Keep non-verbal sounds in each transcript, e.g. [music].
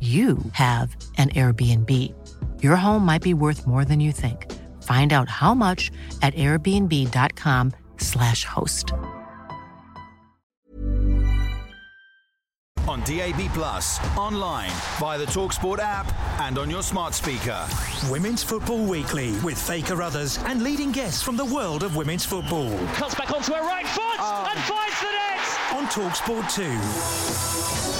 you have an Airbnb. Your home might be worth more than you think. Find out how much at airbnb.com/slash host. On DAB Plus, online, via the Talksport app, and on your smart speaker. Women's Football Weekly with Faye Carruthers and leading guests from the world of women's football. Cuts back onto her right foot ah. and finds the net! On Talksport 2.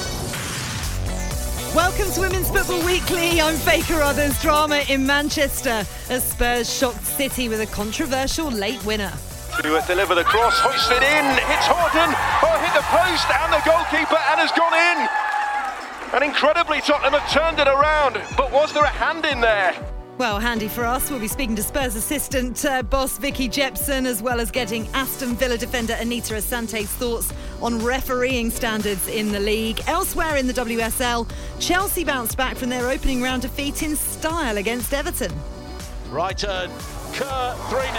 Welcome to Women's Football Weekly. I'm Faye Carruthers. Drama in Manchester as Spurs shocked City with a controversial late winner. To deliver the cross, hoisted in, hits Houghton, oh, hit the post and the goalkeeper and has gone in. And incredibly, Tottenham have turned it around. But was there a hand in there? Well, handy for us. We'll be speaking to Spurs assistant uh, boss Vicky Jepson, as well as getting Aston Villa defender Anita Asante's thoughts on refereeing standards in the league. Elsewhere in the WSL, Chelsea bounced back from their opening round defeat in style against Everton. Right turn, Kerr 3 0.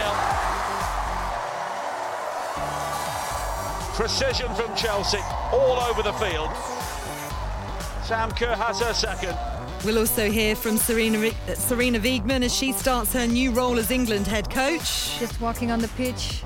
Precision from Chelsea, all over the field. Sam Kerr has her second. We'll also hear from Sarina, uh, Sarina Wiegman as she starts her new role as England head coach. Just walking on the pitch,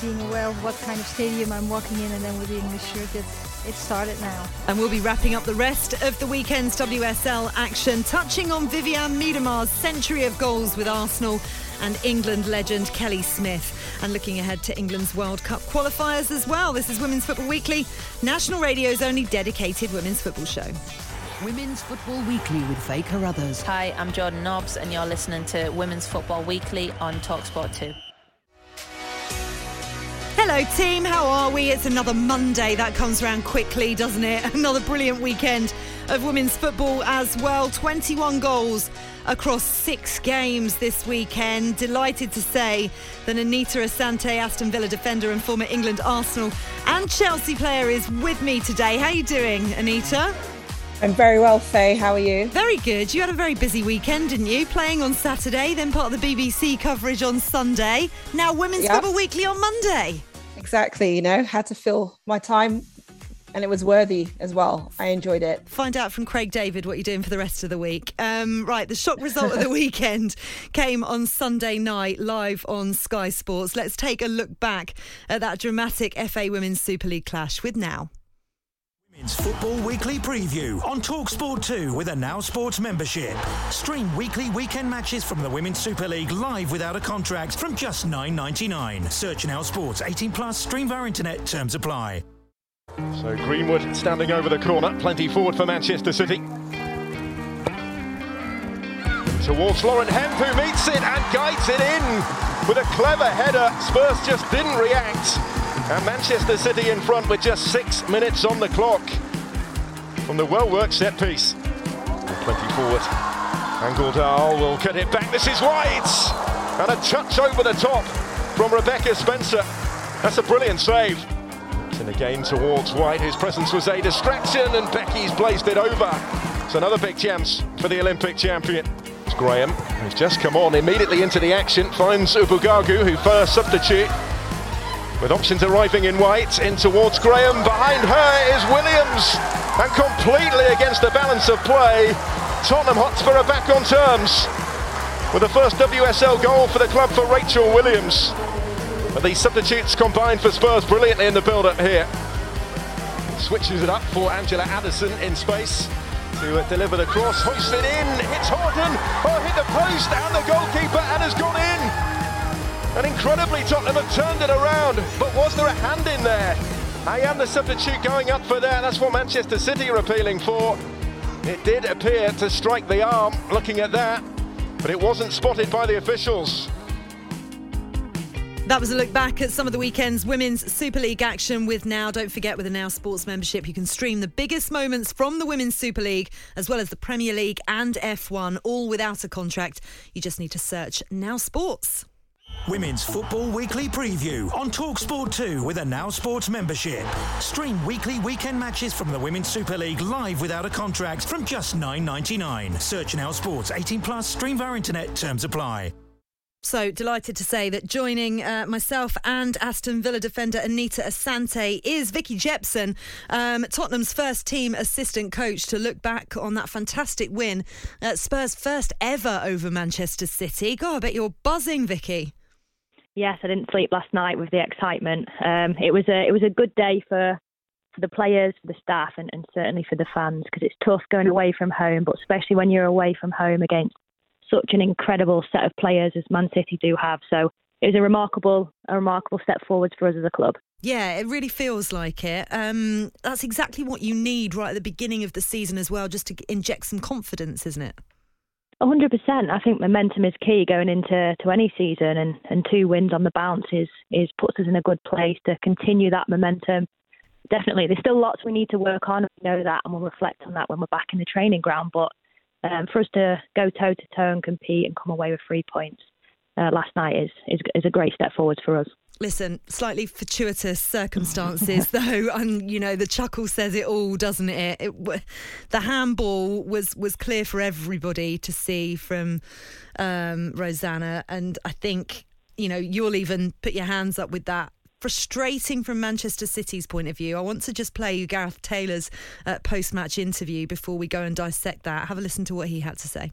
being aware of what kind of stadium I'm walking in, and then with the English shirt, it's, it started now. And we'll be wrapping up the rest of the weekend's WSL action, touching on Vivianne Miedema's century of goals with Arsenal and England legend Kelly Smith. And looking ahead to England's World Cup qualifiers as well. This is Women's Football Weekly, National Radio's only dedicated women's football show. Women's Football Weekly with Faye Carruthers. Hi, I'm Jordan Nobbs, and you're listening to Women's Football Weekly on Talksport 2. Hello, team. How are we? It's another Monday. That comes around quickly, doesn't it? [laughs] Another brilliant weekend of women's football as well. 21 goals across six games this weekend. Delighted to say that Anita Asante, Aston Villa defender and former England, Arsenal, and Chelsea player, is with me today. How are you doing, Anita? I'm very well, Faye. How are you? Very good. You had a very busy weekend, didn't you? Playing on Saturday, then part of the BBC coverage on Sunday. Now Women's Yep. Football Weekly on Monday. Exactly. You know, had to fill my time, and it was worthy as well. I enjoyed it. Find out from Craig David what you're doing for the rest of the week. Um, right, the shock result of the [laughs] weekend came on Sunday night live on Sky Sports. Let's take a look back at that dramatic FA Women's Super League clash with Now. Women's Football Weekly Preview on Talksport 2 with a Now Sports membership. Stream weekly weekend matches from the Women's Super League live without a contract from just $9.99. Search Now Sports 18 plus, stream via internet, terms apply. So Greenwood standing over the corner, plenty forward for Manchester City. Towards Lauren Hemp who meets it and guides it in with a clever header. Spurs just didn't react. And Manchester City in front with just six minutes on the clock from the well-worked set piece. Plenty forward. And will cut it back. This is White! And a touch over the top from Rebecca Spencer. That's a brilliant save. And again towards White, whose presence was a distraction, and Becky's placed it over. It's another big chance for the Olympic champion. It's Graham, who's just come on immediately into the action, finds Ubogagu, who first substitute. With options arriving in White, in towards Graham. Behind her is Williams. And completely against the balance of play, Tottenham Hotspur are back on terms. With the first WSL goal for the club for Rachel Williams. But these substitutes combined for Spurs brilliantly in the build-up here. Switches it up for Angela Addison in space. to uh, deliver the cross, Hoisted in, hits Houghton, oh, hit the post, and the goalkeeper, and has gone in. And incredibly, Tottenham have turned it around, but was there a hand in there? Ayane the substitute going up for that. That's what Manchester City are appealing for. It did appear to strike the arm looking at that, but it wasn't spotted by the officials. That was a look back at some of the weekend's Women's Super League action with Now. Don't forget, with a Now Sports membership, you can stream the biggest moments from the Women's Super League, as well as the Premier League and F1, all without a contract. You just need to search Now Sports. Women's Football Weekly Preview on Talksport 2 with a Now Sports membership. Stream weekly weekend matches from the Women's Super League live without a contract from just $9.99. Search Now Sports 18 plus, stream via internet, terms apply. So delighted to say that joining uh, myself and Aston Villa defender Anita Asante is Vicky Jepson, um, Tottenham's first team assistant coach, to look back on that fantastic win at Spurs' first ever over Manchester City. God, I bet you're buzzing, Vicky. Yes, I didn't sleep last night with the excitement. Um, it was a it was a good day for for the players, for the staff, and, and certainly for the fans because it's tough going away from home, but especially when you're away from home against such an incredible set of players as Man City do have. So it was a remarkable, a remarkable step forwards for us as a club. Yeah, it really feels like it. Um, that's exactly what you need right at the beginning of the season as well, just to inject some confidence, isn't it? 100%. I think momentum is key going into to any season, and, and two wins on the bounce is, is puts us in a good place to continue that momentum. Definitely, there's still lots we need to work on. We know that, and we'll reflect on that when we're back in the training ground. But um, for us to go toe to toe and compete and come away with three points uh, last night is, is is a great step forward for us. Listen, slightly fortuitous circumstances, [laughs] though, and you know the chuckle says it all, doesn't it? it the handball was was clear for everybody to see from um, Rosella, and I think you know you'll even put your hands up with that frustrating from Manchester City's point of view. I want to just play you Gareth Taylor's uh, post match interview before we go and dissect that. Have a listen to what he had to say.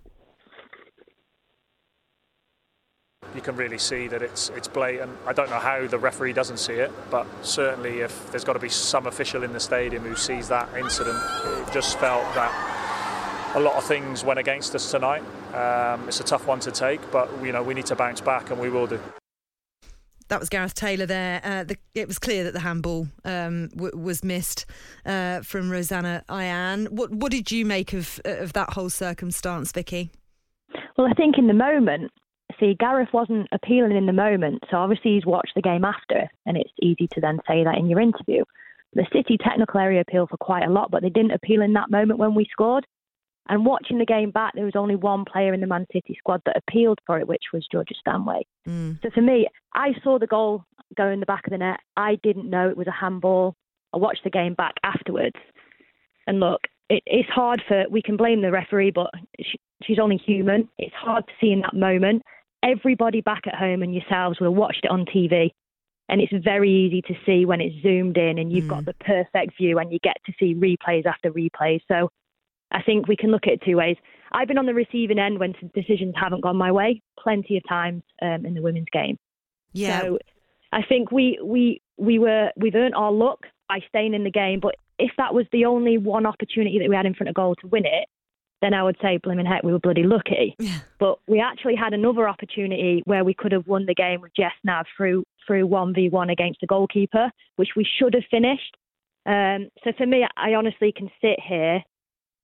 You can really see that it's it's blatant. I don't know how the referee doesn't see it, but certainly if there's got to be some official in the stadium who sees that incident, it just felt that a lot of things went against us tonight. Um, it's a tough one to take, but you know we need to bounce back, and we will do that was Gareth Taylor there. Uh, the, it was clear that the handball um, w- was missed uh, from Rosella Ayane. What, what did you make of of that whole circumstance, Vicky? Well, I think in the moment, see, Gareth wasn't appealing in the moment, so obviously he's watched the game after, and it's easy to then say that in your interview. The City technical area appealed for quite a lot, but they didn't appeal in that moment when we scored. And watching the game back, there was only one player in the Man City squad that appealed for it, which was Georgia Stanway. Mm. So for me, I saw the goal go in the back of the net. I didn't know it was a handball. I watched the game back afterwards. And look, it, it's hard for, we can blame the referee, but she, she's only human. It's hard to see in that moment. Everybody back at home and yourselves will have watched it on TV. And it's very easy to see when it's zoomed in and you've mm. got the perfect view and you get to see replays after replays. So I think we can look at it two ways. I've been on the receiving end when decisions haven't gone my way plenty of times um, in the women's game. Yeah. So I think we we we were we've earned our luck by staying in the game. But if that was the only one opportunity that we had in front of goal to win it, then I would say, blimmin' heck, we were bloody lucky. [laughs] Yeah. But we actually had another opportunity where we could have won the game with Jess Naz through through one v one against the goalkeeper, which we should have finished. Um, so for me, I honestly can sit here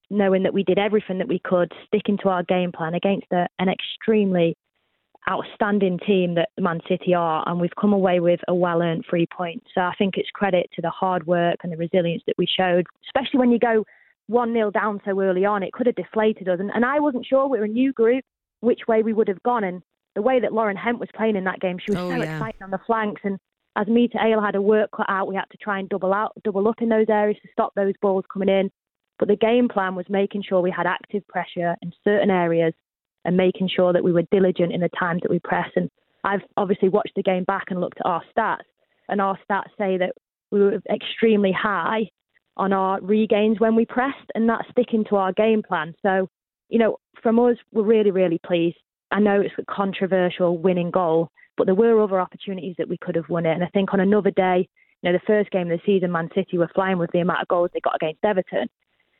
knowing that we did everything that we could, sticking to our game plan against a, an extremely outstanding team that Man City are, and we've come away with a well earned three points. So I think it's credit to the hard work and the resilience that we showed, especially when you go 1 0 down so early on. It could have deflated us. And, and I wasn't sure, we were a new group, which way we would have gone. And the way that Lauren Hemp was playing in that game, she was oh, so yeah. exciting on the flanks. And as Mita Ale had a work cut out, we had to try and double out, double up in those areas to stop those balls coming in. But the game plan was making sure we had active pressure in certain areas and making sure that we were diligent in the times that we press. And I've obviously watched the game back and looked at our stats, and our stats say that we were extremely high on our regains when we pressed, and that's sticking to our game plan. So, you know, from us, we're really, really pleased. I know it's a controversial winning goal, but there were other opportunities that we could have won it. And I think on another day, you know, the first game of the season, Man City were flying with the amount of goals they got against Everton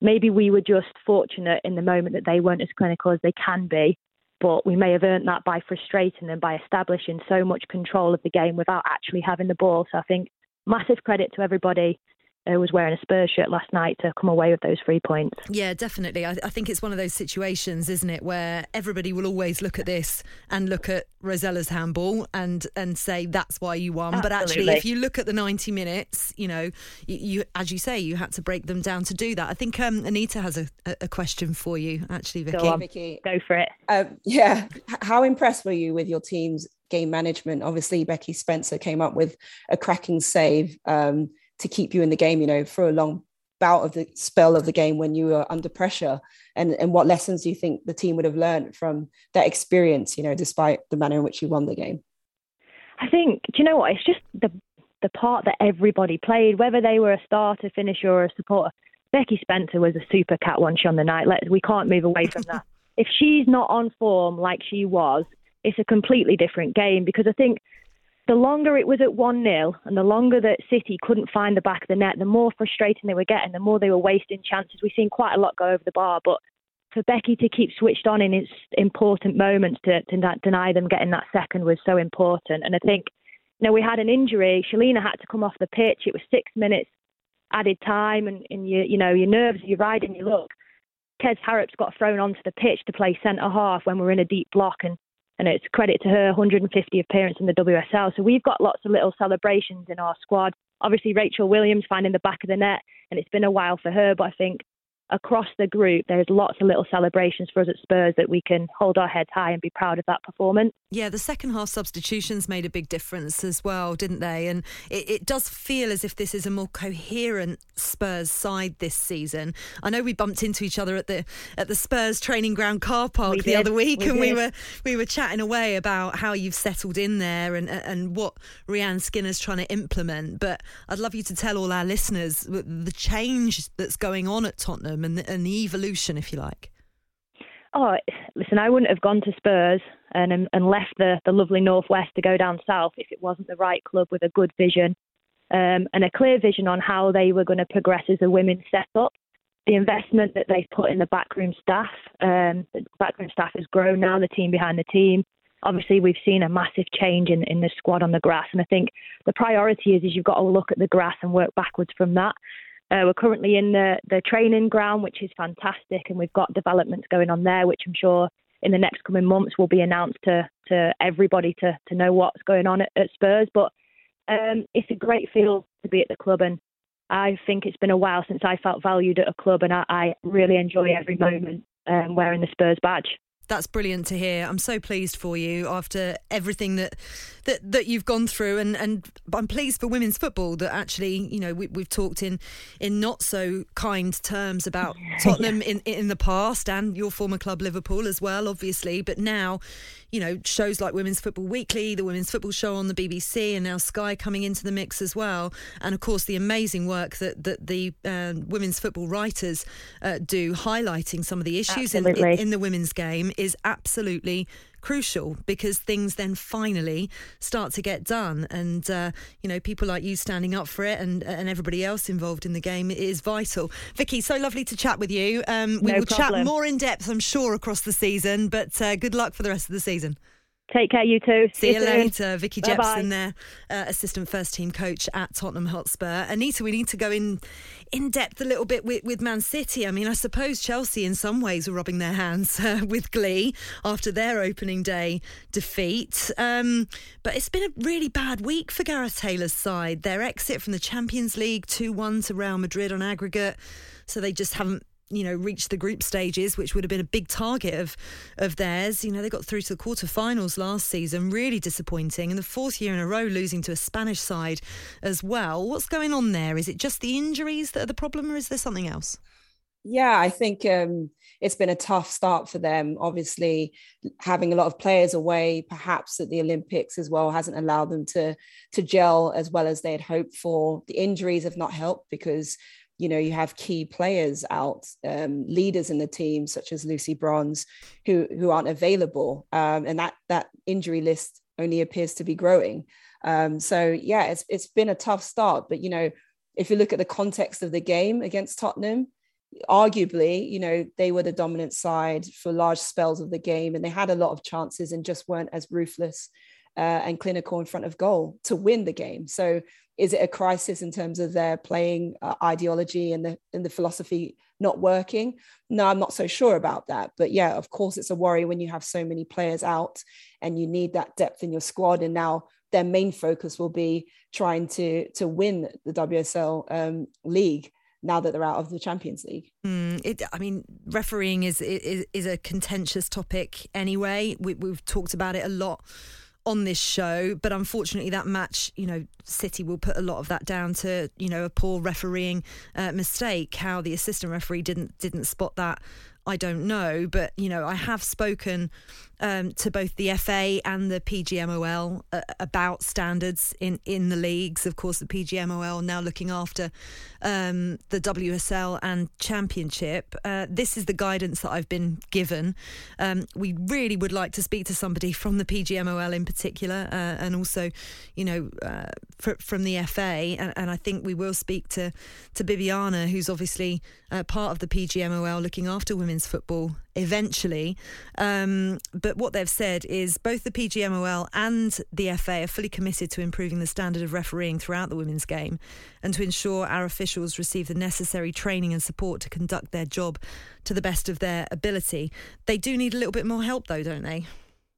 maybe we were just fortunate in the moment that they weren't as clinical as they can be. But we may have earned that by frustrating them, by establishing so much control of the game without actually having the ball. So I think massive credit to everybody uh, was wearing a Spurs shirt last night to come away with those three points. Yeah, definitely. I, I, think it's one of those situations, isn't it, where everybody will always look at this and look at Rosella's handball and and say that's why you won. Absolutely. But actually, if you look at the ninety minutes, you know, you, you, as you say, you had to break them down to do that. I think um, Anita has a, a question for you, actually, Vicky. Go, on. Vicky. Go for it. Uh, yeah, how impressed were you with your team's game management? Obviously, Becky Spencer came up with a cracking save. Um, to keep you in the game, you know, for a long bout of the spell of the game when you were under pressure? And and what lessons do you think the team would have learned from that experience you know despite the manner in which you won the game? I think do you know what? It's just the the part that everybody played whether they were a starter finisher or a supporter. Becky spencer was a super cat once on the night. Let, we can't move away from that. [laughs] If she's not on form like she was it's a completely different game because i think the longer it was at 1 0 and the longer that City couldn't find the back of the net, the more frustrating they were getting, the more they were wasting chances. We've seen quite a lot go over the bar, but for Becky to keep switched on in its important moments to, to not deny them getting that second was so important. And I think, you know, we had an injury. Shelina had to come off the pitch. It was six minutes added time, and, and you, you know, your nerves, you're riding your luck. Kez Harrop's got thrown onto the pitch to play centre half when we're in a deep block, and and it's credit to her 150 appearance in the WSL. So we've got lots of little celebrations in our squad. Obviously, Rachel Williams finding the back of the net, and it's been a while for her, but I think across the group, there's lots of little celebrations for us at Spurs that we can hold our heads high and be proud of that performance. Yeah, the second half substitutions made a big difference as well, didn't they? And it, it, does feel as if this is a more coherent Spurs side this season. I know we bumped into each other at the at the Spurs training ground car park we the did. other week, we and did. we were we were chatting away about how you've settled in there and and what Rehanne Skinner's trying to implement. But I'd love you to tell all our listeners the change that's going on at Tottenham and the, and the evolution, if you like. Oh, listen, I wouldn't have gone to Spurs and and left the, the lovely Northwest to go down south if it wasn't the right club with a good vision um, and a clear vision on how they were going to progress as a women's setup. The investment that they've put in the backroom staff, um, the backroom staff has grown now, the team behind the team. Obviously, we've seen a massive change in, in the squad on the grass. And I think the priority is, is you've got to look at the grass and work backwards from that. Uh, we're currently in the, the training ground, which is fantastic, and we've got developments going on there, which I'm sure in the next coming months will be announced to, to everybody to, to know what's going on at, at Spurs. But um, it's a great feel to be at the club, and I think it's been a while since I felt valued at a club, and I, I really enjoy every moment um, wearing the Spurs badge. That's brilliant to hear. I'm so pleased for you after everything that that, that you've gone through, and, and I'm pleased for women's football that actually, you know, we, we've talked in in not so kind terms about [laughs] Tottenham in in the past and your former club Liverpool as well, obviously, but now. You know, shows like Women's Football Weekly, the Women's Football Show on the BBC, and now Sky coming into the mix as well. And of course, the amazing work that, that the uh, women's football writers uh, do, highlighting some of the issues in, in, in the women's game, is absolutely crucial because things then finally start to get done. And uh, you know people like you standing up for it and and everybody else involved in the game is vital. Vicky so lovely to chat with you. Um, we No will problem. chat more in depth i'm sure across the season but uh, good luck for the rest of the season Take care, you too. See you soon. later. Vicky Bye-bye. Jepson there, uh, assistant first team coach at Tottenham Hotspur. Anita, we need to go in in depth a little bit with, with Man City. I mean, I suppose Chelsea in some ways were rubbing their hands [laughs] uh, with glee after their opening day defeat. Um, but it's been a really bad week for Gareth Taylor's side. Their exit from the Champions League 2 1 to Real Madrid on aggregate. So they just haven't you know, reached the group stages, which would have been a big target of of theirs. You know, they got through to the quarterfinals last season, really disappointing, and the fourth year in a row losing to a Spanish side as well. What's going on there? Is it just the injuries that are the problem, or is there something else? Yeah, I think um, it's been a tough start for them. Obviously, having a lot of players away, perhaps at the Olympics as well, hasn't allowed them to to gel as well as they had hoped for. The injuries have not helped because you know you have key players out um, leaders in the team such as lucy bronze who who aren't available. Um, and that that injury list only appears to be growing. Um, so yeah it's it's been a tough start. But you know if you look at the context of the game against tottenham arguably, you know, they were the dominant side for large spells of the game, and they had a lot of chances and just weren't as ruthless uh, and clinical in front of goal to win the game. So, is it a crisis in terms of their playing uh, ideology and the and the philosophy not working? No, I'm not so sure about that. But yeah, of course, it's a worry when you have so many players out and you need that depth in your squad. And now their main focus will be trying to to win the WSL um, league now that they're out of the Champions League. Mm, it, I mean, refereeing is, is is a contentious topic anyway. We, we've talked about it a lot on this show, but unfortunately, that match, you know, City will put a lot of that down to you know a poor refereeing uh, mistake. How the assistant referee didn't didn't spot that I don't know, but you know, I have spoken um, to both the FA and the PGMOL uh, about standards in, in the leagues. Of course, the PGMOL now looking after um, the WSL and Championship. Uh, this is the guidance that I've been given. Um, we really would like to speak to somebody from the PGMOL in particular, uh, and also, you know, uh, fr- from the FA. And, and, I think we will speak to to Bibiana, who's obviously uh, part of the PGMOL looking after women's football eventually. Um, but what they've said is both the PGMOL and the FA are fully committed to improving the standard of refereeing throughout the women's game and to ensure our officials receive the necessary training and support to conduct their job to the best of their ability. They do need a little bit more help, though, don't they?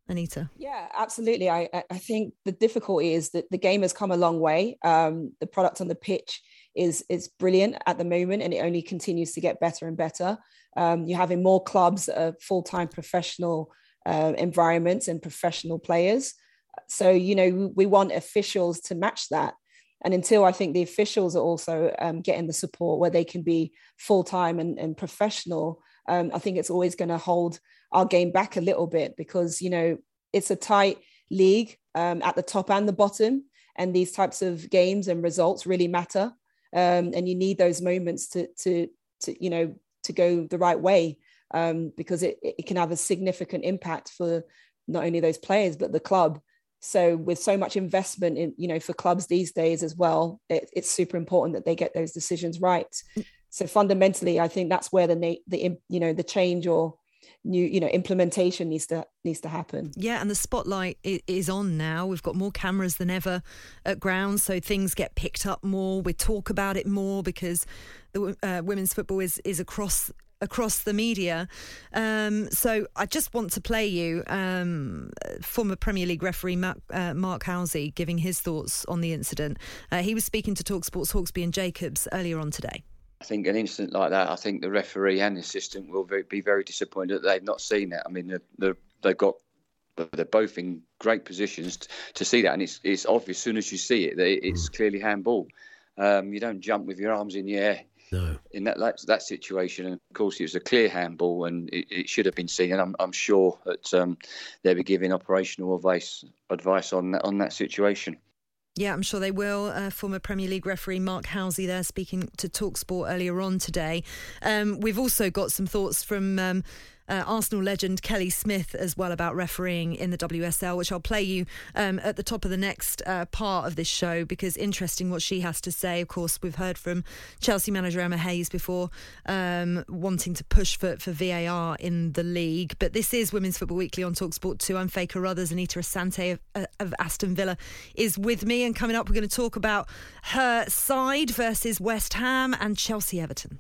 Anita. Yeah, absolutely. I, I think the difficulty is that the game has come a long way. Um, the product on the pitch is is brilliant at the moment, and it only continues to get better and better. Um, you're having more clubs, full time professional uh, environments, and professional players. So you know we want officials to match that. And until I think the officials are also um, getting the support where they can be full time and, and, professional, um, I think it's always going to hold our game back a little bit because you know it's a tight league um, at the top and the bottom, and these types of games and results really matter um, and you need those moments to to to you know to go the right way um, because it, it can have a significant impact for not only those players but the club. So with so much investment in you know for clubs these days as well it, it's super important that they get those decisions right. So fundamentally i think that's where the the you know the change or new you know implementation needs to needs to happen yeah and the spotlight is on now we've got more cameras than ever at ground so things get picked up more we talk about it more because the uh, women's football is is across across the media. Um, so I just want to play you um, former Premier League referee Mark, uh, Mark Halsey giving his thoughts on the incident. Uh, he was speaking to Talk Sports Hawksbee and Jacobs earlier on today. I think an incident like that, I think the referee and the assistant will be very disappointed that they've not seen that. I mean, they're, they've got they're both in great positions to see that, and it's it's obvious as soon as you see it that it's mm. clearly handball. Um, you don't jump with your arms in the air. No. In that, that that situation, and of course, it was a clear handball, and it, it should have been seen. And I'm, I'm sure that um, they'll be giving operational advice advice on that on that situation. Yeah, I'm sure they will. Uh, former Premier League referee Mark Halsey there speaking to Talksport earlier on today. Um, we've also got some thoughts from. Um, uh, Arsenal legend Kelly Smith as well about refereeing in the WSL, which I'll play you um, at the top of the next uh, part of this show because interesting what she has to say. Of course, we've heard from Chelsea manager Emma Hayes before um, wanting to push for, for VAR in the league. But this is Women's Football Weekly on Talksport 2. I'm Faye Carruthers. Anita Asante of, uh, of Aston Villa is with me. And coming up, we're going to talk about her side versus West Ham and Chelsea Everton.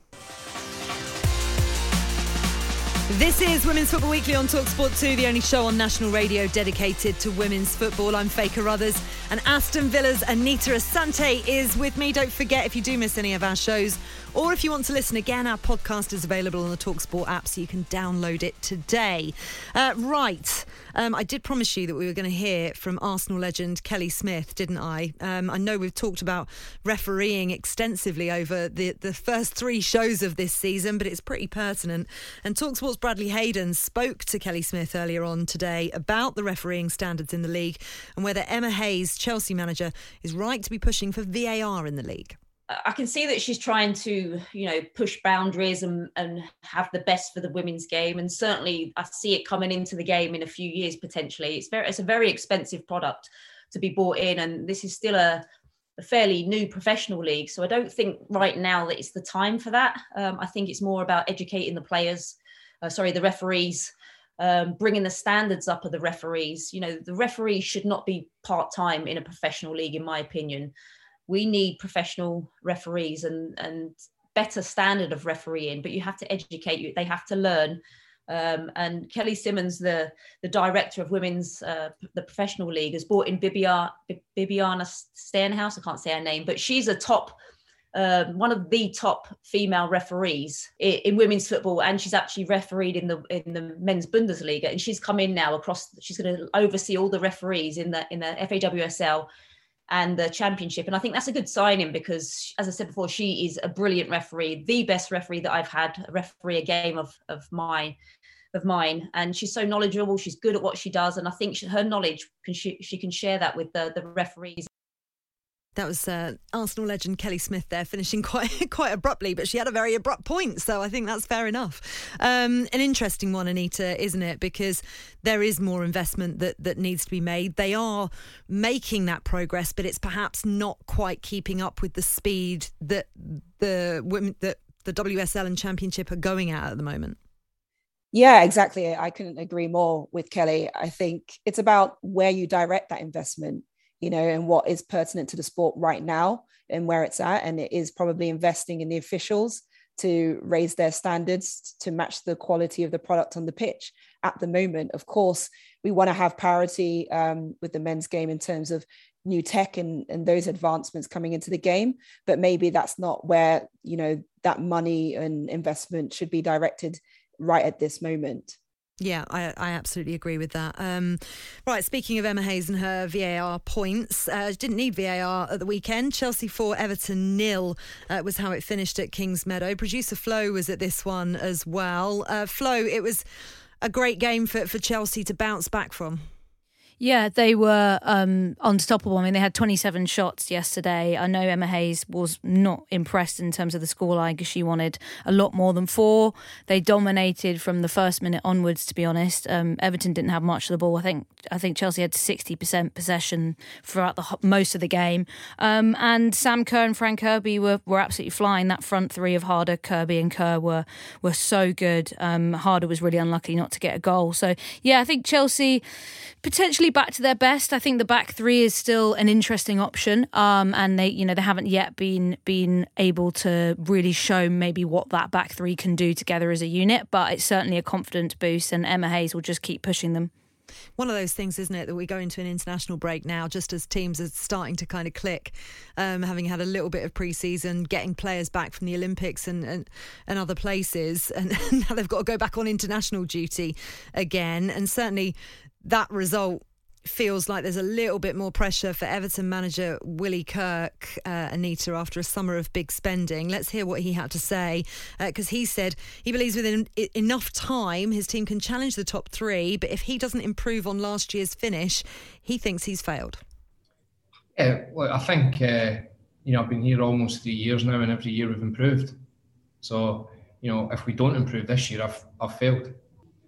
This is Women's Football Weekly on Talksport 2, the only show on national radio dedicated to women's football. I'm Faye Carruthers and Aston Villa's Anita Asante is with me. Don't forget, if you do miss any of our shows, or if you want to listen again, our podcast is available on the Talksport app, so you can download it today. Uh, right. Um, I did promise you that we were going to hear from Arsenal legend Kelly Smith, didn't I? Um, I know we've talked about refereeing extensively over the, the first three shows of this season, but it's pretty pertinent. And Talksport's Bradley Hayden spoke to Kelly Smith earlier on today about the refereeing standards in the league and whether Emma Hayes, Chelsea manager, is right to be pushing for VAR in the league. I can see that she's trying to, you know, push boundaries and, and have the best for the women's game. And certainly I see it coming into the game in a few years potentially. It's very it's a very expensive product to be bought in. And this is still a a fairly new professional league. So I don't think right now that it's the time for that. Um, I think it's more about educating the players, uh, sorry, the referees, um, bringing the standards up of the referees. You know, the referees should not be part time in a professional league, in my opinion. We need professional referees and and better standard of refereeing, but you have to educate you. They have to learn. Um, and Kelly Simmons, the the director of women's uh, the professional league, has brought in Bibiana, Bibiana Steinhaus. I can't say her name, but she's a top um, one of the top female referees in, in, women's football, and she's actually refereed in the in the men's Bundesliga. And she's come in now across. She's going to oversee all the referees in the in the FAWSL and the championship. And I think that's a good signing because, as I said before, she is a brilliant referee, the best referee that I've had a referee a game of of mine of mine. And she's so knowledgeable she's good at what she does. And i think she, her knowledge can she, she can share that with the, the referees that was uh, Arsenal legend Kelly Smith there, finishing [laughs] quite quite abruptly, but she had a very abrupt point, so I think that's fair enough. Um, an interesting one, Anita, isn't it? Because there is more investment that that needs to be made. They are making that progress, but it's perhaps not quite keeping up with the speed that the women that the WSL and Championship are going at at the moment. Yeah, exactly. I couldn't agree more with Kelly. I think it's about where you direct that investment you know, and what is pertinent to the sport right now and where it's at. And it is probably investing in the officials to raise their standards to match the quality of the product on the pitch at the moment. Of course, we want to have parity um, with the men's game in terms of new tech and, and those advancements coming into the game, but maybe that's not where, you know, that money and investment should be directed right at this moment. Yeah, I, I absolutely agree with that. Um, right, speaking of Emma Hayes and her VAR points, uh, didn't need VAR at the weekend. Chelsea 4, Everton nil uh, was how it finished at Kings Meadow. Producer Flo was at this one as well. Uh, Flo, it was a great game for, for Chelsea to bounce back from. Yeah, they were um, unstoppable. I mean, they had 27 shots yesterday. I know Emma Hayes was not impressed in terms of the scoreline because she wanted a lot more than four. They dominated from the first minute onwards. To be honest, um, Everton didn't have much of the ball. I think I think Chelsea had 60% possession throughout the most of the game. Um, and Sam Kerr and Fran Kirby were, were absolutely flying. That front three of Harder, Kirby, and Kerr were were so good. Um, Harder was really unlucky not to get a goal. So yeah, I think Chelsea potentially back to their best. I think the back three is still an interesting option, um, and they, you know, they haven't yet been been able to really show maybe what that back three can do together as a unit. But it's certainly a confidence boost, and Emma Hayes will just keep pushing them. One of those things, isn't it, that we go into an international break now, just as teams are starting to kind of click, um, having had a little bit of pre-season, getting players back from the Olympics and and, and other places, [laughs] and now they've got to go back on international duty again. And certainly that result feels like there's a little bit more pressure for Everton manager Willie Kirk, uh, Anita, after a summer of big spending. Let's hear what he had to say because uh, he said he believes within enough time his team can challenge the top three, but if he doesn't improve on last year's finish, he thinks he's failed. Yeah, well, I think uh, you know I've been here almost three years now, and every year we've improved. So you know if we don't improve this year, I've I've failed.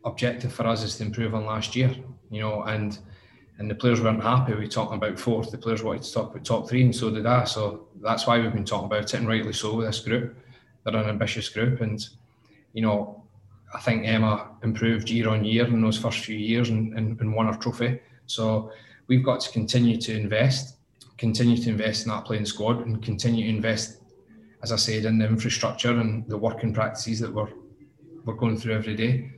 Objective for us is to improve on last year you know, and and the players weren't happy with talking about fourth. The players wanted to talk about top three, and so did I. So that's why we've been talking about it, and rightly so with this group. They're an ambitious group, and you know, I think Emma improved year on year in those first few years and, and, and won her trophy. So we've got to continue to invest, continue to invest in that playing squad, and continue to invest, as I said, in the infrastructure and the working practices that we're we're going through every day.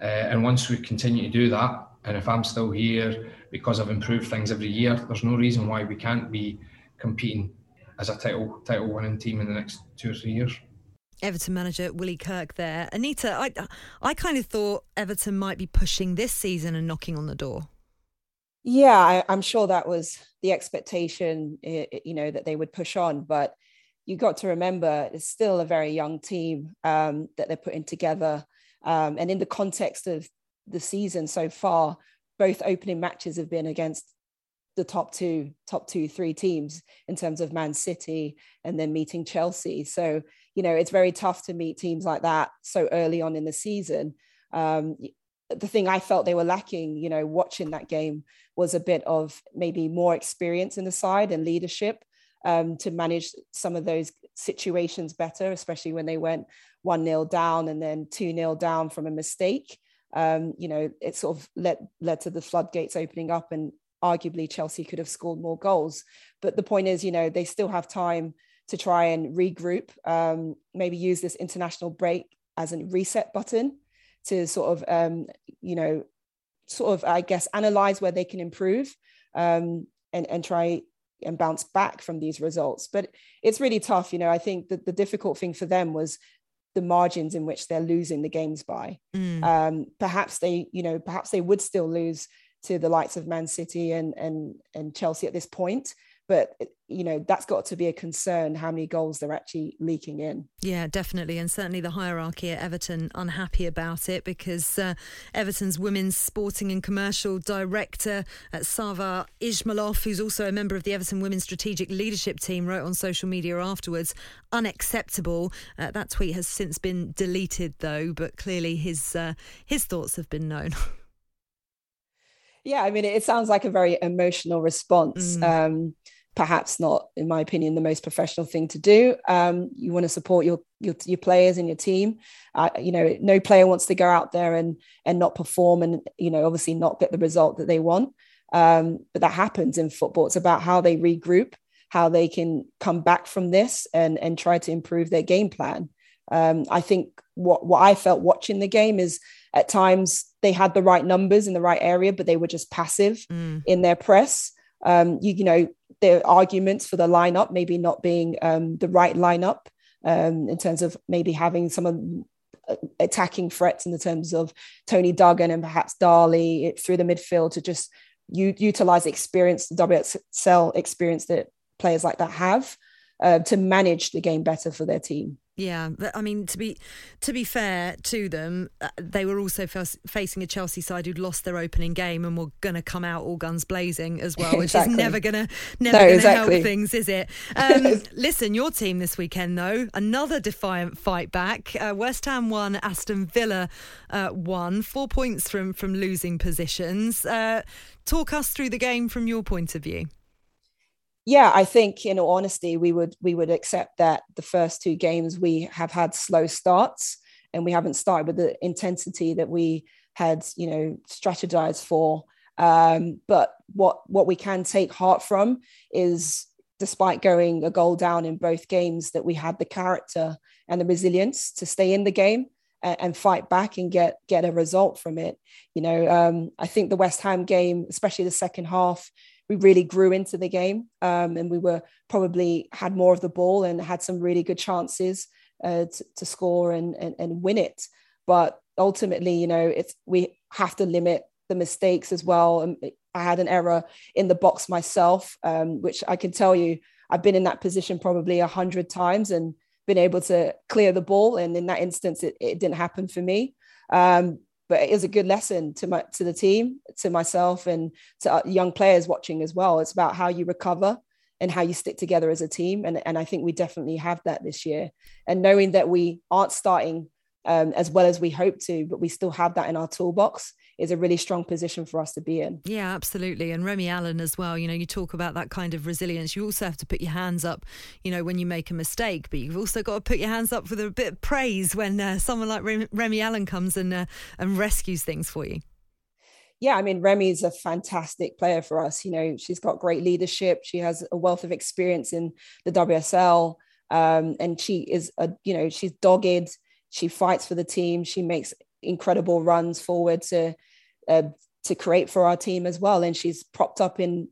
Uh, and once we continue to do that, and if I'm still here because I've improved things every year, there's no reason why we can't be competing as a title title winning team in the next two or three years. Everton manager Willie Kirk there. Anita, I I kind of thought Everton might be pushing this season and knocking on the door. Yeah, I, am sure that was the expectation, you know, that they would push on. But you got to remember, it's still a very young team um, that they're putting together. Um, and in the context of the season so far, both opening matches have been against the top two, top two, three teams in terms of Man City and then meeting Chelsea. So, you know, it's very tough to meet teams like that so early on in the season. Um, the thing I felt they were lacking, you know, watching that game was a bit of maybe more experience in the side and leadership. um, to manage some of those situations better, especially when they went 1 0 down and then 2 0 down from a mistake. Um, you know, it sort of led, led to the floodgates opening up, and arguably Chelsea could have scored more goals. But the point is, you know, they still have time to try and regroup, um, maybe use this international break as a reset button to sort of, um, you know, sort of, I guess, analyze where they can improve um, and, and try and bounce back from these results. But it's really tough. You know, I think that the difficult thing for them was the margins in which they're losing the games by. Mm. Um, perhaps they, you know, perhaps they would still lose to the likes of Man City and and and Chelsea at this point, but you know that's got to be a concern how many goals they're actually leaking in. Yeah definitely. And certainly the hierarchy at everton unhappy about it because uh, everton's women's sporting and commercial director uh, sava ismailov who's also a member of the everton women's strategic leadership team wrote on social media afterwards unacceptable. Uh, that tweet has since been deleted though but clearly his uh, his thoughts have been known [laughs] yeah i mean it sounds like a very emotional response mm. um, perhaps not, in my opinion, the most professional thing to do. Um, you want to support your, your, your players and your team. Uh, you know, no player wants to go out there and and not perform and you know obviously not get the result that they want. Um, but that happens in football. It's about how they regroup, how they can come back from this and and try to improve their game plan. Um, I think what what I felt watching the game is at times they had the right numbers in the right area, but they were just passive mm. in their press. Um, you, you know, their arguments for the lineup maybe not being um, the right lineup um, in terms of maybe having some of uh, attacking threats in the terms of Toni Duggan and perhaps Dali through the midfield to just u- utilize experience, the WSL experience that players like that have uh, to manage the game better for their team. Yeah, I mean to be to be fair to them, uh, they were also f- facing a Chelsea side who'd lost their opening game and were going to come out all guns blazing as well, which exactly. is never going to never no, going to exactly. help things, is it? [laughs] Um, listen, your team this weekend though, another defiant fight back. Uh, West Ham won, Aston Villa uh, won, four points from from losing positions. Uh, talk us through the game from your point of view yeah, I think in all honesty, we would we would accept that the first two games we have had slow starts and we haven't started with the intensity that we had, you know, strategized for. Um, but what what we can take heart from is despite going a goal down in both games, that we had the character and the resilience to stay in the game and, and fight back and get get a result from it. You know, um, I think the West Ham game, especially the second half, we really grew into the game um, and we were probably had more of the ball and had some really good chances uh, to, to, score and, and, and win it. But ultimately, you know, it's we have to limit the mistakes as well. And I had an error in the box myself, um, which I can tell you, I've been in that position probably a hundred times and been able to clear the ball. And in that instance, it, it didn't happen for me. Um, but it is a good lesson to my to the team, to myself, and to young players watching as well. It's about how you recover and how you stick together as a team, and and I think we definitely have that this year. And knowing that we aren't starting um, as well as we hope to, but we still have that in our toolbox is a really strong position for us to be in. Yeah, absolutely. And Remy Allen as well. You know, you talk about that kind of resilience. You also have to put your hands up, you know, when you make a mistake, but you've also got to put your hands up with a bit of praise when uh, someone like Remy Allen comes and uh, and rescues things for you. Yeah, I mean, Remy's a fantastic player for us. You know, she's got great leadership. She has a wealth of experience in the WSL, um, and she is a, you know, she's dogged. She fights for the team. She makes incredible runs forward to uh, to create for our team as well. And she's propped up in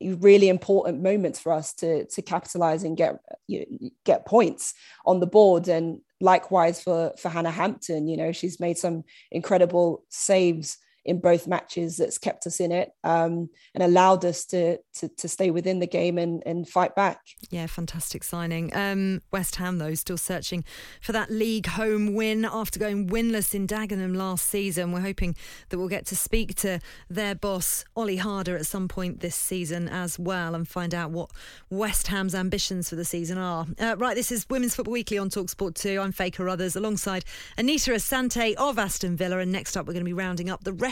really important moments for us to to capitalize and get you know, get points on the board. And likewise for for Hannah Hampton, you know, she's made some incredible saves in both matches that's kept us in it um, and allowed us to, to, to stay within the game and, and fight back. Yeah, fantastic signing. Um, West Ham though still searching for that league home win after going winless in Dagenham last season. We're hoping that we'll get to speak to their boss Olli Harder at some point this season as well and find out what West Ham's ambitions for the season are. Uh, right, this is Women's Football Weekly on Talksport 2. I'm Faye Carruthers alongside Anita Asante of Aston Villa and next up we're going to be rounding up the rest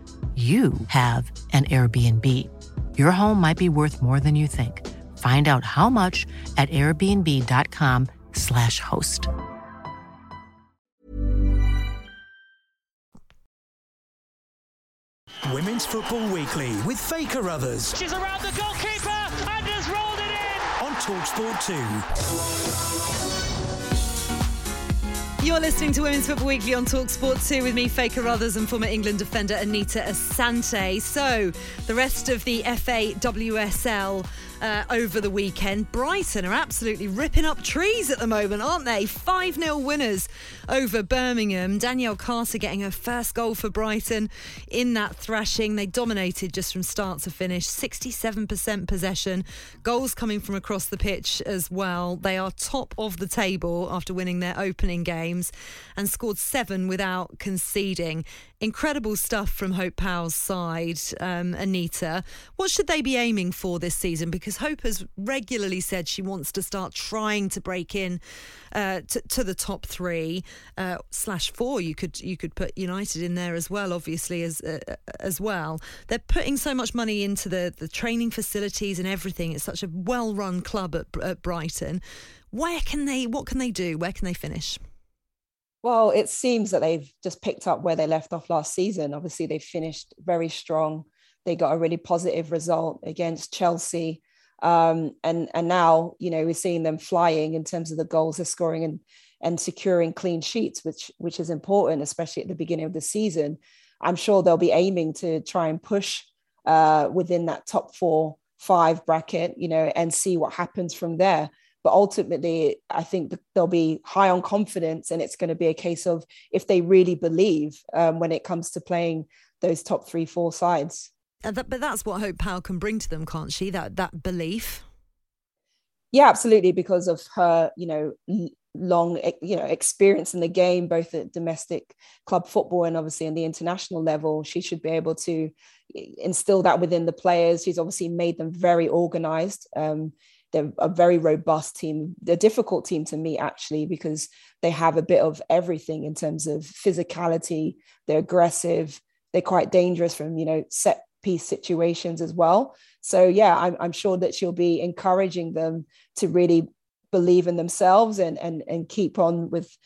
you have an Airbnb. Your home might be worth more than you think. Find out how much at airbnb.com/slash host. Women's Football Weekly with Faye Carruthers. She's around the goalkeeper and has rolled it in. on Talksport 2. You're listening to Women's Football Weekly on Talk Talksport 2 with me, Faye Carruthers, and former England defender Anita Asante. So, the rest of the FA WSL uh, over the weekend. Brighton are absolutely ripping up trees at the moment, aren't they? 5 0 winners over Birmingham. Danielle Carter getting her first goal for Brighton in that thrashing. They dominated just from start to finish. 67% possession. Goals coming from across the pitch as well. They are top of the table after winning their opening games and scored seven without conceding. Incredible stuff from Hope Powell's side, um, Anita. What should they be aiming for this season? Because Hope has regularly said she wants to start trying to break in uh, to, to, the top three uh, slash four. You could you could put United in there as well, obviously as uh, as well. They're putting so much money into the the training facilities and everything. It's such a well run club at, at Brighton. Where can they? What can they do? Where can they finish? Well, it seems that they've just picked up where they left off last season. Obviously, they finished very strong. They got a really positive result against Chelsea. Um, and and now, you know, we're seeing them flying in terms of the goals they're scoring and and securing clean sheets, which which is important, especially at the beginning of the season. I'm sure they'll be aiming to try and push uh, within that top four, five bracket, you know, and see what happens from there. But ultimately, I think they'll be high on confidence, and it's going to be a case of if they really believe um, when it comes to playing those top three, four sides. That, but that's what Hope Powell can bring to them, can't she? That that belief. Yeah, absolutely, because of her, you know, long, you know, experience in the game, both at domestic club football and obviously in the international level. She should be able to instill that within the players. She's obviously made them very organized. Um, they're a very robust team, They're a difficult team to meet actually, because they have a bit of everything in terms of physicality. They're aggressive. They're quite dangerous from you know set piece situations as well. So yeah, I'm, I'm sure that she'll be encouraging them to really believe in themselves and and and keep on with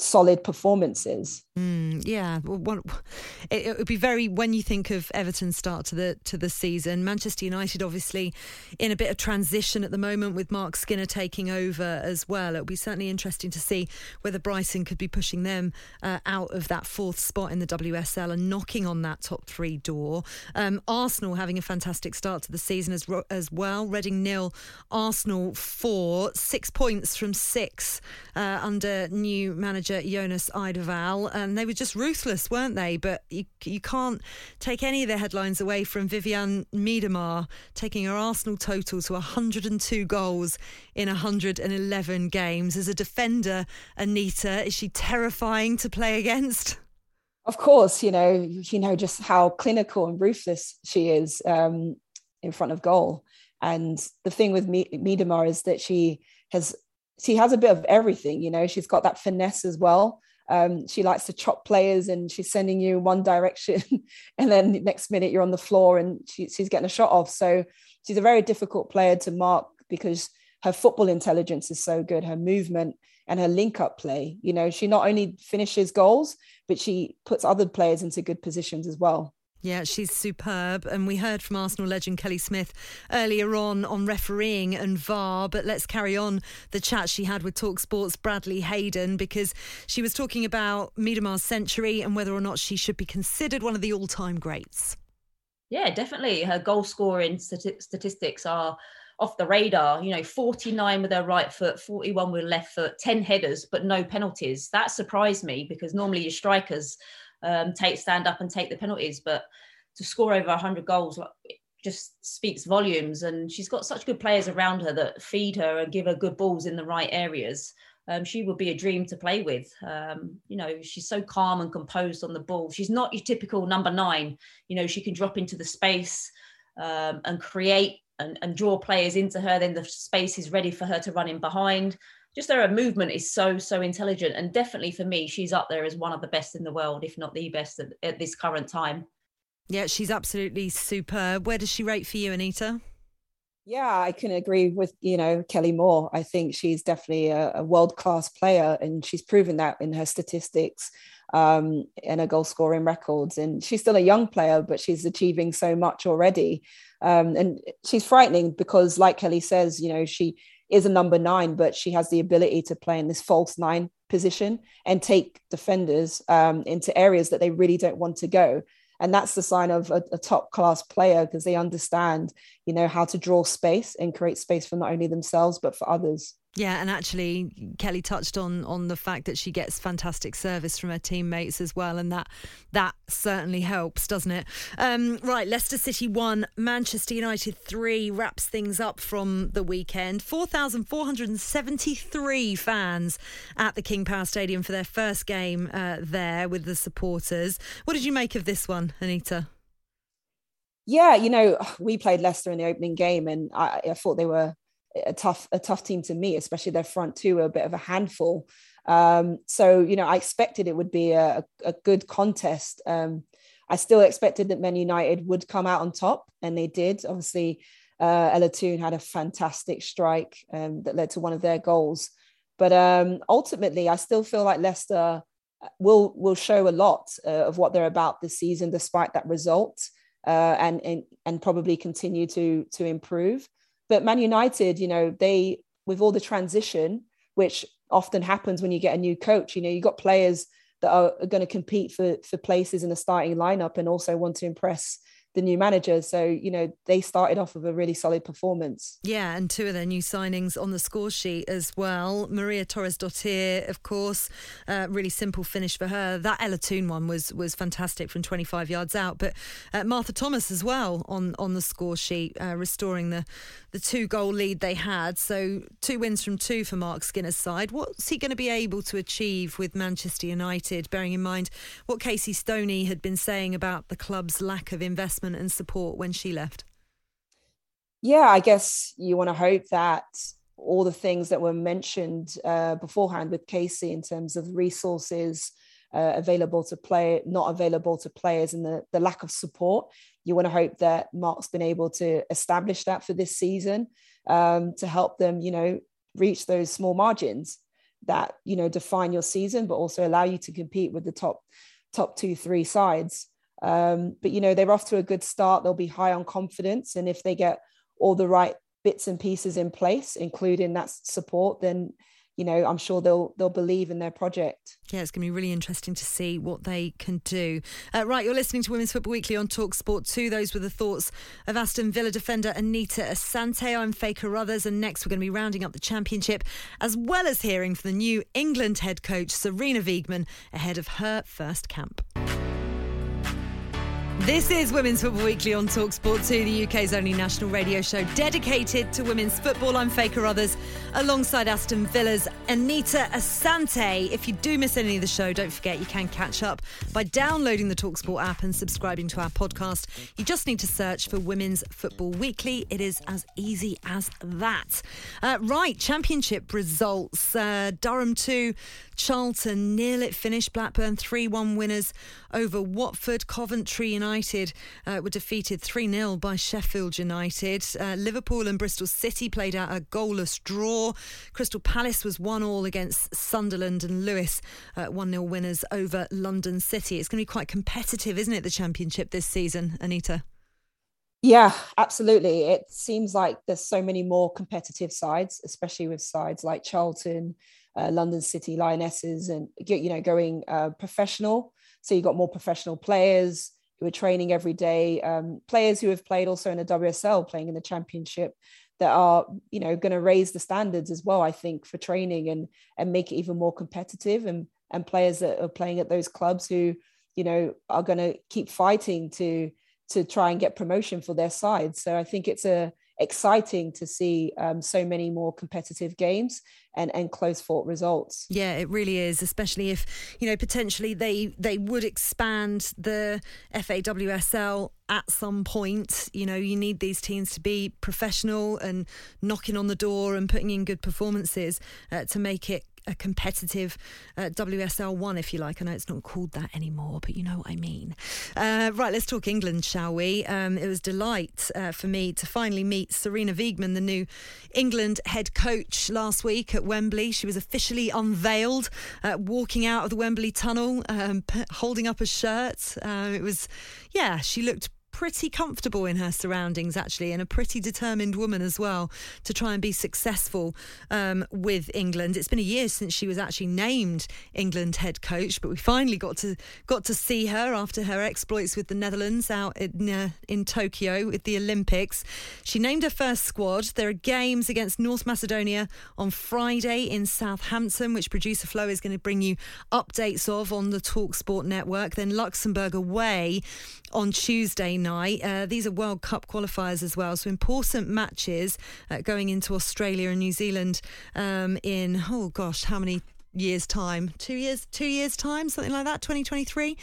solid performances. Mm, yeah, well, [laughs] it, it, would be very when you think of Everton's start to the to the season. Manchester United, obviously, in a bit of transition at the moment with Marc Skinner taking over as well. It'll be certainly interesting to see whether Brighton could be pushing them uh, out of that fourth spot in the WSL and knocking on that top three door. Um, Arsenal having a fantastic start to the season as as well. Reading nil, Arsenal four, six points from six uh, under new manager Jonas Eidevall and they were just ruthless, weren't they? But you, you can't take any of the headlines away from Vivianne Miedema taking her Arsenal total to 102 goals in 111 games. As a defender, Anita, is she terrifying to play against? of course, you know, you know just how clinical and ruthless she is um, in front of goal. And the thing with Miedema is that she has she has a bit of everything. You know, she's got that finesse as well. Um, she likes to chop players and she's sending you one [laughs] direction and then the next minute you're on the floor and she, she's getting a shot off so she's a very difficult player to mark because her football intelligence is so good her movement and her link up play you know she not only finishes goals but she puts other players into good positions as well yeah, she's superb. And we heard from Arsenal legend Kelly Smith earlier on on refereeing and VAR. But let's carry on the chat she had with Talk Sports Bradley Hayden because she was talking about Miedema's century and whether or not she should be considered one of the all time greats. Yeah, definitely. Her goal scoring statistics are off the radar. You know, 49 with her right foot, 41 with left foot, 10 headers, but no penalties. That surprised me because normally your strikers um, take stand up and take the penalties. But to score over 100 goals like, just speaks volumes. And she's got such good players around her that feed her and give her good balls in the right areas. Um, she would be a dream to play with. Um, you know, she's so calm and composed on the ball. She's not your typical number nine. You know, she can drop into the space um, and create and, and, draw players into her. Then the space is ready for her to run in behind just her movement is so so intelligent. And definitely for me she's up there as one of the best in the world if not the best at, at this current time. Yeah she's absolutely superb. Where does she rate for you anita? Yeah i can agree with you know kelly moore. I think she's definitely a, a world class player and she's proven that in her statistics um, and her goal scoring records. And she's still a young player but she's achieving so much already. Um, and she's frightening because like kelly says you know she is a number nine, but she has the ability to play in this false nine position and take defenders um, into areas that they really don't want to go. And that's the sign of a, a top class player because they understand, you know, how to draw space and create space for not only themselves but for others. Yeah, and actually, Kelly touched on on the fact that she gets fantastic service from her teammates as well, and that that certainly helps, doesn't it? Um, right, Leicester City one, Manchester United three wraps things up from the weekend. Four thousand four hundred and seventy three fans at the King Power Stadium for their first game uh, there with the supporters. What did you make of this one, Anita? Yeah, you know, we played Leicester in the opening game, and I, I thought they were a tough a tough team to meet, especially their front two, a bit of a handful. Um, so you know, I expected it would be a, a good contest. Um, I still expected that Man United would come out on top, and they did. Obviously, uh, Ella had a fantastic strike um, that led to one of their goals. But um, ultimately, I still feel like Leicester will will show a lot uh, of what they're about this season, despite that result, uh, and, and and probably continue to to improve. But Man United, you know, they with all the transition, which often happens when you get a new coach, you know, you got players that are, are going to compete for for places in the starting lineup and also want to impress the new manager. So, you know, they started off with a really solid performance. Yeah, and two of their new signings on the score sheet as well. Maria Thorisdottir, of course, uh, really simple finish for her. That Ella Toone one was was fantastic from 25 yards out. But uh, Martha Thomas as well on, on the score sheet, uh, restoring the, the two goal lead they had. So two wins from two for Marc Skinner's side. What's he going to be able to achieve with Manchester United, bearing in mind what Casey Stoney had been saying about the club's lack of investment? Investment and support when she left? Yeah, I guess you want to hope that all the things that were mentioned uh, beforehand with Casey in terms of resources uh, available to play, not available to players, and the, the lack of support. You want to hope that Marc's been able to establish that for this season um, to help them, you know, reach those small margins that you know define your season, but also allow you to compete with the top top two, three sides. Um, but you know they're off to a good start. They'll be high on confidence, and if they get all the right bits and pieces in place, including that support, then you know, I'm sure they'll they'll believe in their project. Yeah, it's going to be really interesting to see what they can do. Uh, right, you're listening to Women's Football Weekly on Talk Sport 2. Those were the thoughts of Aston Villa defender Anita Asante. I'm Faye Carruthers, and next we're going to be rounding up the championship, as well as hearing from the new England head coach Sarina Wiegman ahead of her first camp. This is Women's Football Weekly on Talksport 2, the UK's only national radio show dedicated to women's football. I'm Faye Carruthers alongside Aston Villa's Anita Asante. If you do miss any of the show, don't forget you can catch up by downloading the Talksport app and subscribing to our podcast. You just need to search for Women's Football Weekly. It is as easy as that. Uh, right, championship results. Uh, Durham 2, Charlton nil. It finished Blackburn 3 1 winners over Watford. Coventry United uh, were defeated 3 0 by Sheffield United. Uh, Liverpool and Bristol City played out a goalless draw. Crystal Palace was 1 all against Sunderland and Lewes, 1 uh, 0 winners over London City. It's going to be quite competitive, isn't it, the Championship this season, Anita? Yeah, absolutely. It seems like there's so many more competitive sides, especially with sides like Charlton, uh, London City Lionesses, and you know going uh, professional. So you've got more professional players who are training every day, um, players who have played also in the WSL, playing in the Championship, that are you know going to raise the standards as well. I think for training and and make it even more competitive, and and players that are playing at those clubs who you know are going to keep fighting to to try and get promotion for their side. So I think it's a exciting to see um, so many more competitive games and, and close fought results. Yeah, it really is, especially if, you know, potentially they they would expand the FAWSL at some point. You know, you need these teams to be professional and knocking on the door and putting in good performances uh, to make it a competitive uh, WSL one, if you like. I know it's not called that anymore, but you know what I mean. Uh, right, let's talk England, shall we? Um, it was delight uh, for me to finally meet Sarina Wiegman, the new England head coach, last week at Wembley. She was officially unveiled, uh, walking out of the Wembley tunnel, um, holding up a shirt. Uh, it was, yeah, she looked pretty comfortable in her surroundings, actually, and a pretty determined woman as well to try and be successful um, with England. It's been a year since she was actually named England head coach, but we finally got to got to see her after her exploits with the Netherlands out in, uh, in Tokyo with the Olympics. She named her first squad. There are games against North Macedonia on Friday in Southampton, which producer Flo is going to bring you updates of on the Talksport network. Then Luxembourg away on Tuesday night. Uh, these are World Cup qualifiers as well, so important matches uh, going into Australia and New Zealand um, in, oh gosh, how many years time. Two years two years time something like that 2023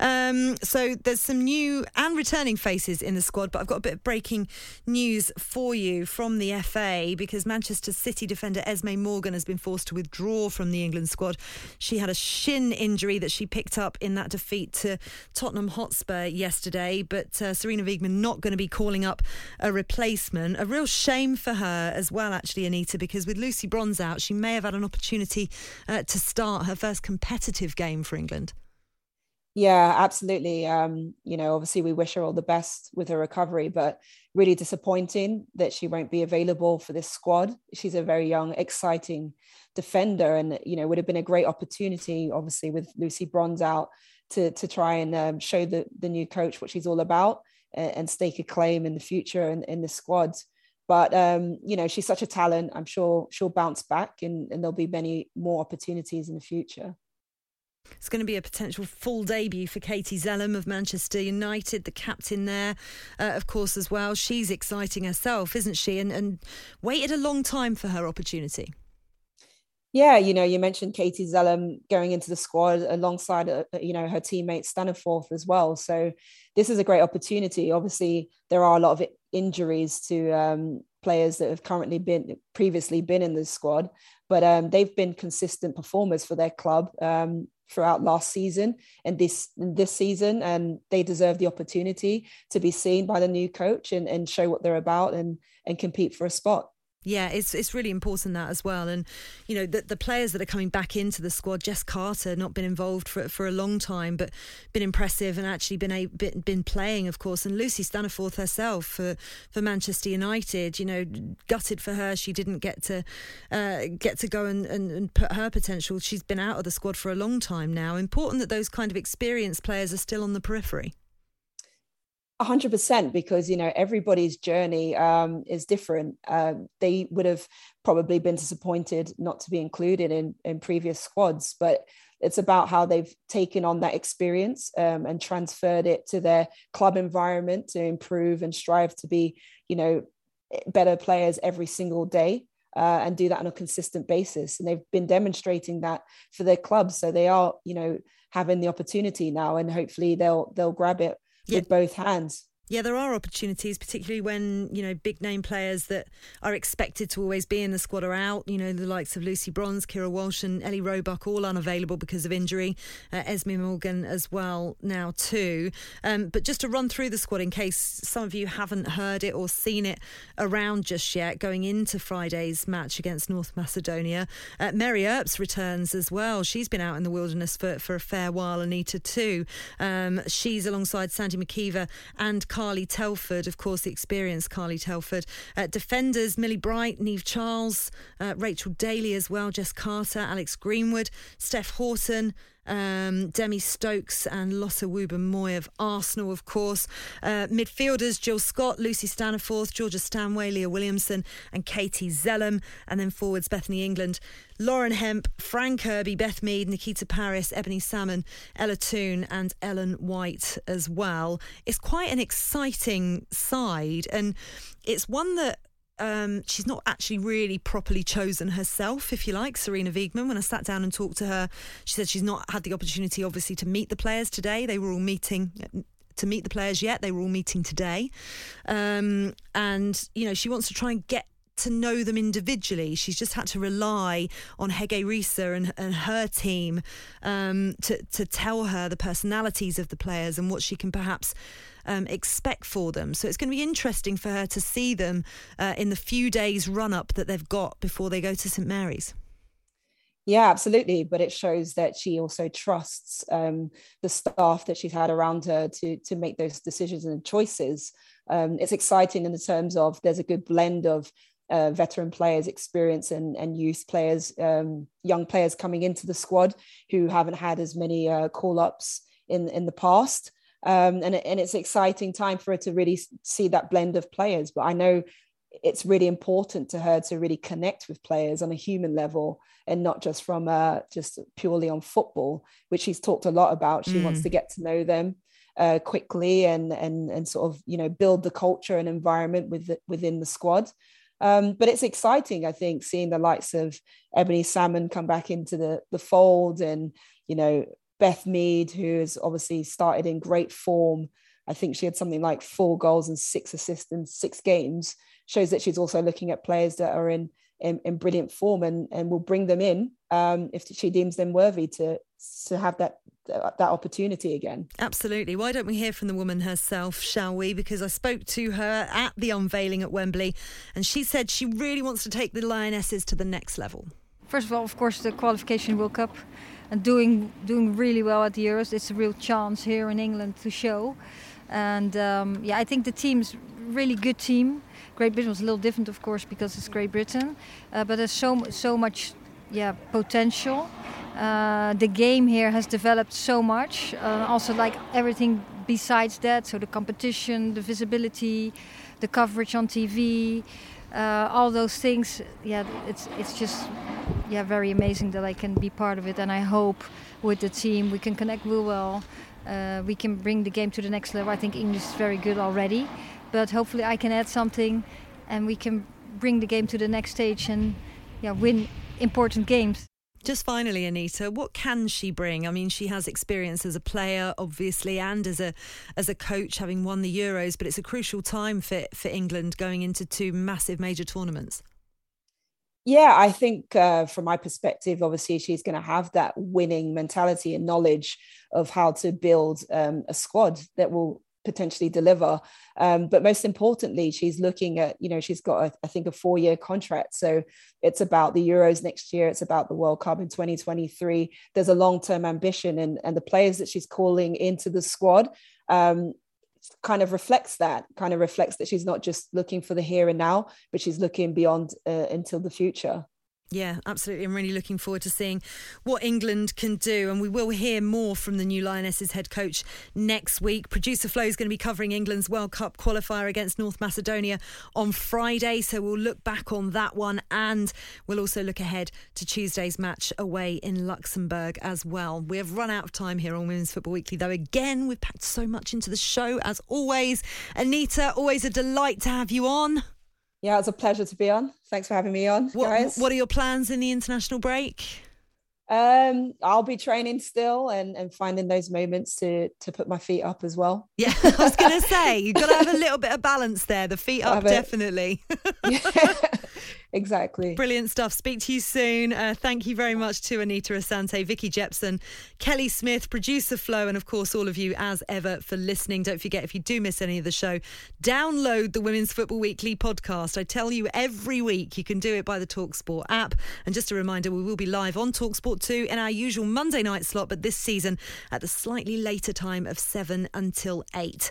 um, so there's some new and returning faces in the squad but i've got a bit of breaking news for you from the fa because manchester city defender esme morgan has been forced to withdraw from the england squad. She had a shin injury that she picked up in that defeat to tottenham hotspur yesterday but uh, sarina wiegman not going to be calling up a replacement. A real shame for her as well actually anita because with lucy bronze out she may have had an opportunity uh, uh, to start her first competitive game for England. Yeah, absolutely. Um, you know, obviously we wish her all the best with her recovery, but really disappointing that she won't be available for this squad. She's a very young, exciting defender, and you know, would have been a great opportunity, obviously, with Lucy Bronze out to to try and um, show the the new coach what she's all about and, and stake a claim in the future in, in the squad. But um, you know, she's such a talent. I'm sure she'll bounce back, and, and there'll be many more opportunities in the future. It's going to be a potential full debut for Katie Zelem of Manchester United, the captain there, uh, of course, as well. She's exciting herself, isn't she? And, and waited a long time for her opportunity. Yeah, you know, you mentioned Katie Zelem going into the squad alongside, uh, you know, her teammate Staniforth as well. So this is a great opportunity. Obviously, there are a lot of injuries to um, players that have currently been previously been in the squad, but um, they've been consistent performers for their club um, throughout last season and this this season, and they deserve the opportunity to be seen by the new coach and, and show what they're about and and compete for a spot. Yeah, it's it's really important that as well. And you know, the the players that are coming back into the squad, Jess Carter, not been involved for for a long time, but been impressive and actually been a, been, been playing, of course. And Lucy Staniforth herself for for Manchester United, you know, gutted for her she didn't get to uh, get to go and, and, and put her potential. She's been out of the squad for a long time now. Important that those kind of experienced players are still on the periphery. Hundred percent, because you know everybody's journey um, is different. Uh, they would have probably been disappointed not to be included in in previous squads, but it's about how they've taken on that experience um, and transferred it to their club environment to improve and strive to be, you know, better players every single day. Uh, and do that on a consistent basis. And they've been demonstrating that for their clubs. So they are, you know, having the opportunity now, and hopefully they'll they'll grab it yeah. with both hands. Yeah, there are opportunities, particularly when, you know, big name players that are expected to always be in the squad are out. You know, the likes of Lucy Bronze, Keira Walsh, and Ellie Roebuck all unavailable because of injury. Uh, Esme Morgan as well now, too. Um, but just to run through the squad in case some of you haven't heard it or seen it around just yet, going into Friday's match against North Macedonia, uh, Mary Earps returns as well. She's been out in the wilderness for, for a fair while, Anita, too. Um, she's alongside Sandy MacIver and Carly Telford, of course, the experienced Carly Telford. Uh, defenders, Millie Bright, Niamh Charles, uh, Rachel Daly as well, Jess Carter, Alex Greenwood, Steph Houghton, um, Demi Stokes and Lotta Wubben-Moy of Arsenal, of course. Uh, midfielders Jill Scott, Lucy Staniforth, Georgia Stanway, Leah Williamson, and Katie Zelem. And then forwards Bethany England, Lauren Hemp, Fran Kirby, Beth Mead, Nikita Parris, Ebony Salmon, Ella Toone, and Ellen White as well. It's quite an exciting side, and it's one that um, she's not actually really properly chosen herself, if you like, Sarina Wiegman. When I sat down and talked to her, she said she's not had the opportunity, obviously, to meet the players today. They were all meeting to meet the players yet. They were all meeting today. Um, and, you know, she wants to try and get to know them individually. She's just had to rely on Hege Riise and, and her team um, to, to tell her the personalities of the players and what she can perhaps um, expect for them. So it's going to be interesting for her to see them uh, in the few days run up that they've got before they go to St Mary's. Yeah, absolutely. But it shows that she also trusts um, the staff that she's had around her to to make those decisions and choices. Um, it's exciting in the terms of there's a good blend of uh, veteran players, experience, and, and youth players, um, young players coming into the squad who haven't had as many uh, call ups in in the past. Um, and, and it's an exciting time for her to really see that blend of players. But I know it's really important to her to really connect with players on a human level and not just from uh, just purely on football, which she's talked a lot about. She mm. wants to get to know them uh, quickly and and and sort of you know build the culture and environment with the, within the squad. Um, but it's exciting, I think, seeing the likes of Ebony Salmon come back into the the fold and you know Beth Mead, who has obviously started in great form. I think she had something like four goals and six assists in six games. Shows that she's also looking at players that are in in, in brilliant form and, and will bring them in um, if she deems them worthy to to have that that opportunity again. Absolutely. Why don't we hear from the woman herself, shall we? Because I spoke to her at the unveiling at Wembley and she said she really wants to take the Lionesses to the next level. First of all, of course, the qualification World Cup and doing doing really well at the Euros. It's a real chance here in England to show. And um, yeah, I think the team's really good team. Great Britain was a little different, of course, because it's Great Britain, uh, but there's so so much yeah potential. Uh, the game here has developed so much. Uh, also, like everything besides that, so the competition, the visibility, the coverage on TV uh, all those things. Yeah, it's it's just yeah very amazing that I can be part of it, and I hope with the team we can connect real well. Uh, we can bring the game to the next level. I think English is very good already, but hopefully I can add something, and we can bring the game to the next stage and yeah win important games. Just finally, Anita, what can she bring? I mean, she has experience as a player, obviously, and as a as a coach, having won the Euros. But it's a crucial time for for England going into two massive major tournaments. Yeah, I think uh, from my perspective, obviously, she's going to have that winning mentality and knowledge of how to build um, a squad that will potentially deliver. Um, but most importantly, she's looking at, you know, she's got, a, I think, a four year contract. So it's about the Euros next year, it's about the World Cup in 2023. There's a long term ambition, and, and the players that she's calling into the squad. Um, kind of reflects that kind of reflects that she's not just looking for the here and now but she's looking beyond uh, until the future Yeah, absolutely. I'm really looking forward to seeing what England can do. And we will hear more from the new Lionesses head coach next week. Producer Flo is going to be covering England's World Cup qualifier against North Macedonia on Friday. So we'll look back on that one and we'll also look ahead to Tuesday's match away in Luxembourg as well. We have run out of time here on Women's Football Weekly, though. Again, we've packed so much into the show as always. Anita, always a delight to have you on. Yeah, it's a pleasure to be on. Thanks for having me on, what, guys. What are your plans in the international break? Um, I'll be training still and, and finding those moments to to put my feet up as well. Yeah, [laughs] I was gonna say you've got to have a [laughs] little bit of balance there. The feet up, definitely. [laughs] exactly. Brilliant stuff. Speak to you soon. Uh, thank you very much to Anita Asante, Vicky Jepson, Kelly Smith, producer Flo, and of course all of you as ever for listening. Don't forget if you do miss any of the show, download the Women's Football Weekly podcast. I tell you every week you can do it by the Talksport app. And just a reminder, we will be live on Talksport 2 in our usual Monday night slot, but this season at the slightly later time of 7 until 8.